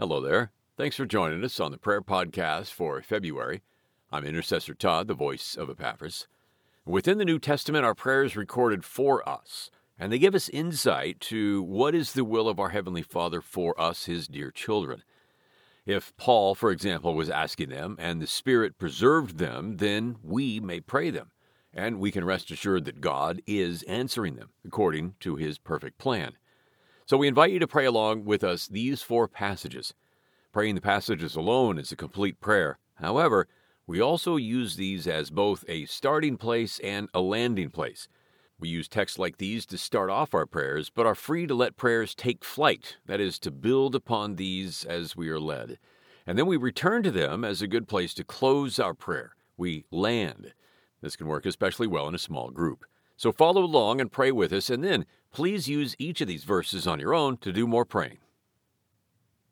Hello there. Thanks for joining us on the prayer podcast for February. I'm Intercessor Todd, the voice of Epaphras. Within the New Testament, our prayers recorded for us, and they give us insight to what is the will of our Heavenly Father for us, His dear children. If Paul, for example, was asking them and the Spirit preserved them, then we may pray them, and we can rest assured that God is answering them according to His perfect plan. So we invite you to pray along with us these four passages. Praying the passages alone is a complete prayer. However, we also use these as both a starting place and a landing place. We use texts like these to start off our prayers, but are free to let prayers take flight, that is, to build upon these as we are led. And then we return to them as a good place to close our prayer. We land. This can work especially well in a small group. So follow along and pray with us, and then please use each of these verses on your own to do more praying.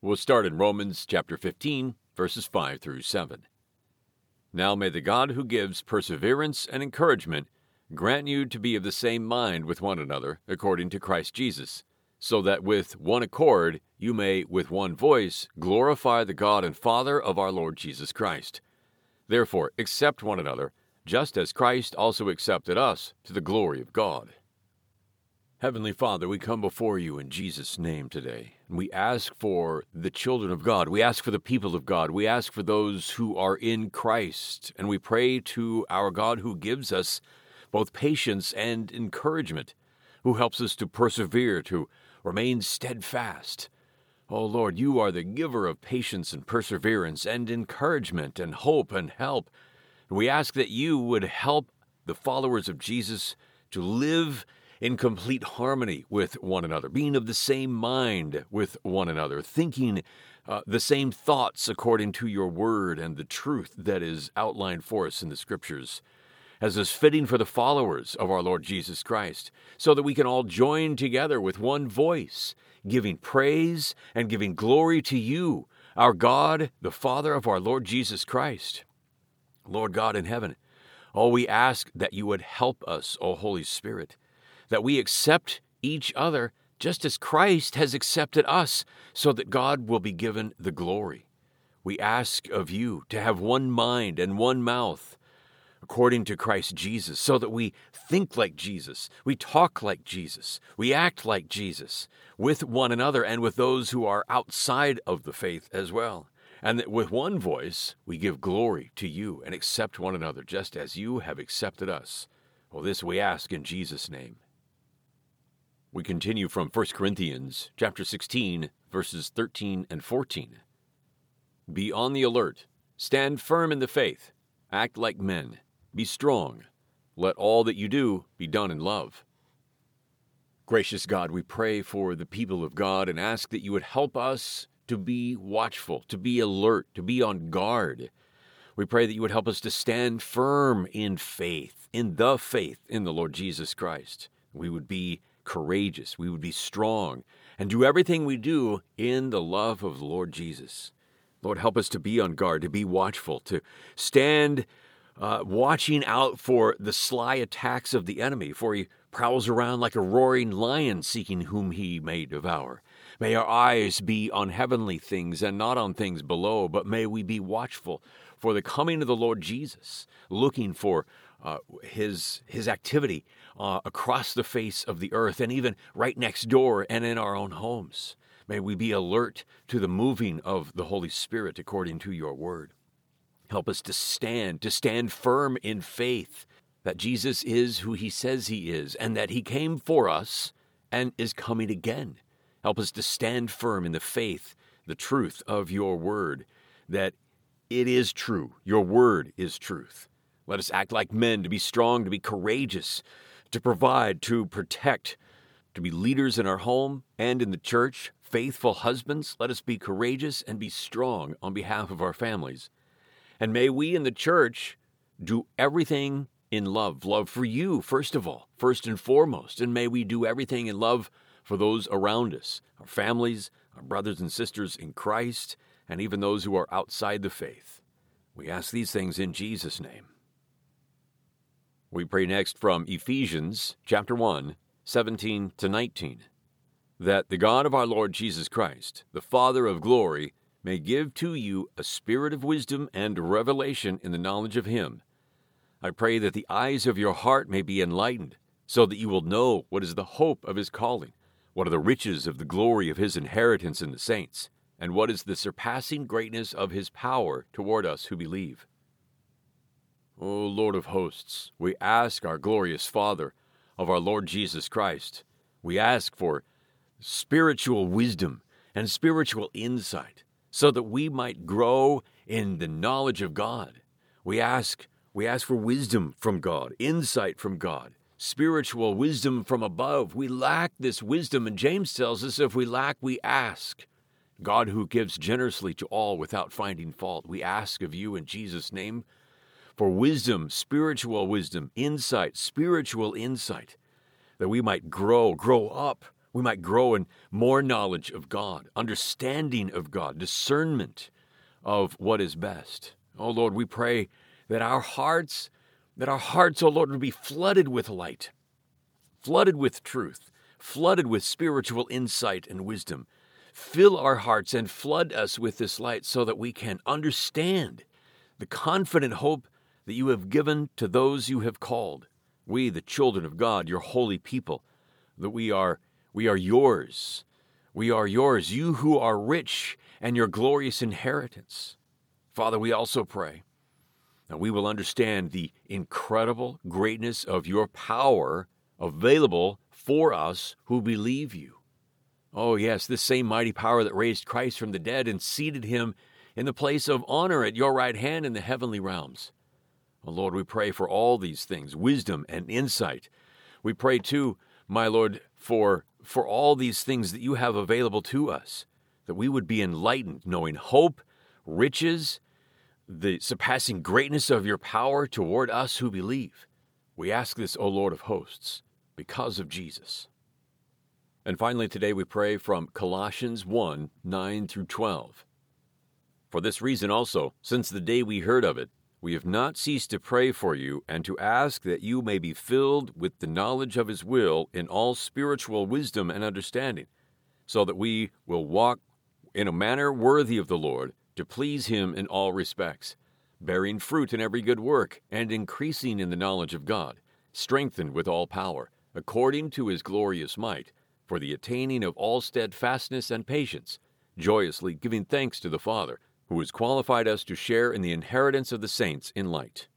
We'll start in Romans chapter 15, verses 5 through 7. Now may the God who gives perseverance and encouragement grant you to be of the same mind with one another, according to Christ Jesus, so that with one accord you may, with one voice, glorify the God and Father of our Lord Jesus Christ. Therefore, accept one another, just as Christ also accepted us to the glory of God. Heavenly Father, we come before you in Jesus' name today, and we ask for the children of God. We ask for the people of God. We ask for those who are in Christ, and we pray to our God who gives us both patience and encouragement, who helps us to persevere, to remain steadfast. Oh Lord, you are the giver of patience and perseverance and encouragement and hope and help. And we ask that you would help the followers of Jesus to live in complete harmony with one another, being of the same mind with one another, thinking uh, the same thoughts according to your word and the truth that is outlined for us in the scriptures, as is fitting for the followers of our Lord Jesus Christ, so that we can all join together with one voice, giving praise and giving glory to you, our God, the Father of our Lord Jesus Christ. Lord God in heaven, oh, we ask that you would help us, O Holy Spirit that we accept each other just as Christ has accepted us, so that God will be given the glory. We ask of you to have one mind and one mouth, according to Christ Jesus, so that we think like Jesus, we talk like Jesus, we act like Jesus, with one another and with those who are outside of the faith as well. And that with one voice we give glory to you and accept one another just as you have accepted us. Well, this we ask in Jesus' name. We continue from 1 Corinthians chapter 16 verses 13 and 14. Be on the alert, stand firm in the faith, act like men, be strong. Let all that you do be done in love. Gracious God, we pray for the people of God and ask that you would help us to be watchful, to be alert, to be on guard. We pray that you would help us to stand firm in faith, in the faith in the Lord Jesus Christ. We would be courageous, we would be strong, and do everything we do in the love of the Lord Jesus. Lord, help us to be on guard, to be watchful, to stand uh, watching out for the sly attacks of the enemy, for he prowls around like a roaring lion seeking whom he may devour. May our eyes be on heavenly things and not on things below, but may we be watchful for the coming of the Lord Jesus, looking for uh, his his activity uh, across the face of the earth and even right next door and in our own homes. May we be alert to the moving of the Holy Spirit according to your word. Help us to stand, to stand firm in faith that Jesus is who he says he is and that he came for us and is coming again. Help us to stand firm in the faith, the truth of your word, that it is true. Your word is truth. Let us act like men, to be strong, to be courageous, to provide, to protect, to be leaders in our home and in the church, faithful husbands. Let us be courageous and be strong on behalf of our families. And may we in the church do everything in love, love for you, first of all, first and foremost. And may we do everything in love for those around us, our families, our brothers and sisters in Christ, and even those who are outside the faith. We ask these things in Jesus' name. We pray next from Ephesians chapter 1, 17 to 19. That the God of our Lord Jesus Christ, the Father of glory, may give to you a spirit of wisdom and revelation in the knowledge of Him. I pray that the eyes of your heart may be enlightened, so that you will know what is the hope of His calling, what are the riches of the glory of His inheritance in the saints, and what is the surpassing greatness of His power toward us who believe. O Lord of hosts, we ask our glorious Father of our Lord Jesus Christ, we ask for spiritual wisdom and spiritual insight so that we might grow in the knowledge of God. We ask we ask for wisdom from God, insight from God, spiritual wisdom from above. We lack this wisdom and James tells us if we lack we ask. God who gives generously to all without finding fault. We ask of you in Jesus name for wisdom, spiritual wisdom, insight, spiritual insight that we might grow, grow up we might grow in more knowledge of God, understanding of God, discernment of what is best. Oh Lord, we pray that our hearts, that our hearts, oh Lord, would be flooded with light, flooded with truth, flooded with spiritual insight and wisdom. Fill our hearts and flood us with this light so that we can understand the confident hope that you have given to those you have called. We, the children of God, your holy people, that we are we are yours. We are yours, you who are rich and your glorious inheritance. Father, we also pray that we will understand the incredible greatness of your power available for us who believe you. Oh, yes, this same mighty power that raised Christ from the dead and seated him in the place of honor at your right hand in the heavenly realms. Oh, Lord, we pray for all these things wisdom and insight. We pray too, my Lord, for for all these things that you have available to us, that we would be enlightened, knowing hope, riches, the surpassing greatness of your power toward us who believe. We ask this, O Lord of hosts, because of Jesus. And finally, today we pray from Colossians 1 9 through 12. For this reason also, since the day we heard of it, we have not ceased to pray for you and to ask that you may be filled with the knowledge of His will in all spiritual wisdom and understanding, so that we will walk in a manner worthy of the Lord to please Him in all respects, bearing fruit in every good work and increasing in the knowledge of God, strengthened with all power, according to His glorious might, for the attaining of all steadfastness and patience, joyously giving thanks to the Father who has qualified us to share in the inheritance of the saints in light.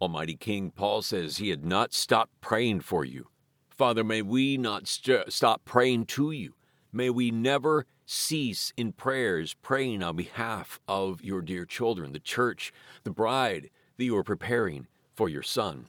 Almighty King, Paul says he had not stopped praying for you. Father, may we not st- stop praying to you. May we never cease in prayers praying on behalf of your dear children, the church, the bride that you are preparing for your son.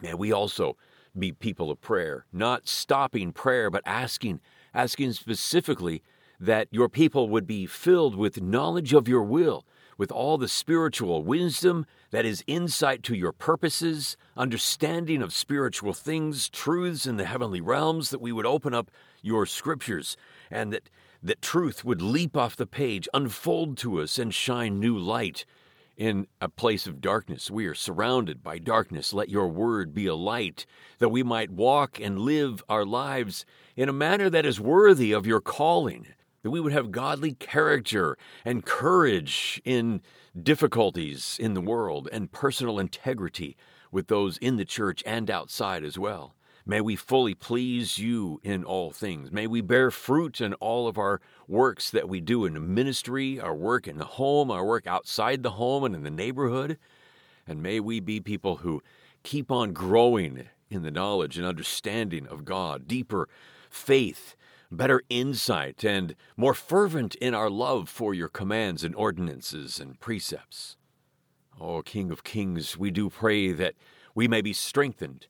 May we also be people of prayer, not stopping prayer, but asking, asking specifically that your people would be filled with knowledge of your will, with all the spiritual wisdom that is insight to your purposes, understanding of spiritual things, truths in the heavenly realms, that we would open up your scriptures and that, that truth would leap off the page, unfold to us, and shine new light in a place of darkness. We are surrounded by darkness. Let your word be a light, that we might walk and live our lives in a manner that is worthy of your calling that we would have godly character and courage in difficulties in the world and personal integrity with those in the church and outside as well. May we fully please you in all things. May we bear fruit in all of our works that we do in the ministry, our work in the home, our work outside the home and in the neighborhood. And may we be people who keep on growing in the knowledge and understanding of God, deeper faith better insight, and more fervent in our love for your commands and ordinances and precepts. O King of Kings, we do pray that we may be strengthened,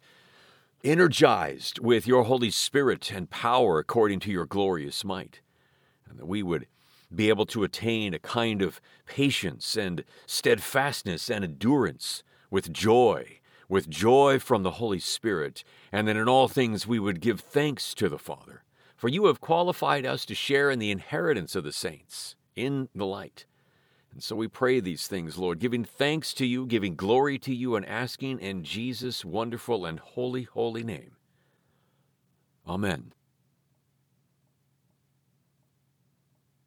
energized with your Holy Spirit and power according to your glorious might, and that we would be able to attain a kind of patience and steadfastness and endurance with joy, with joy from the Holy Spirit, and that in all things we would give thanks to the Father for you have qualified us to share in the inheritance of the saints in the light. And so we pray these things, Lord, giving thanks to you, giving glory to you, and asking in Jesus' wonderful and holy, holy name. Amen.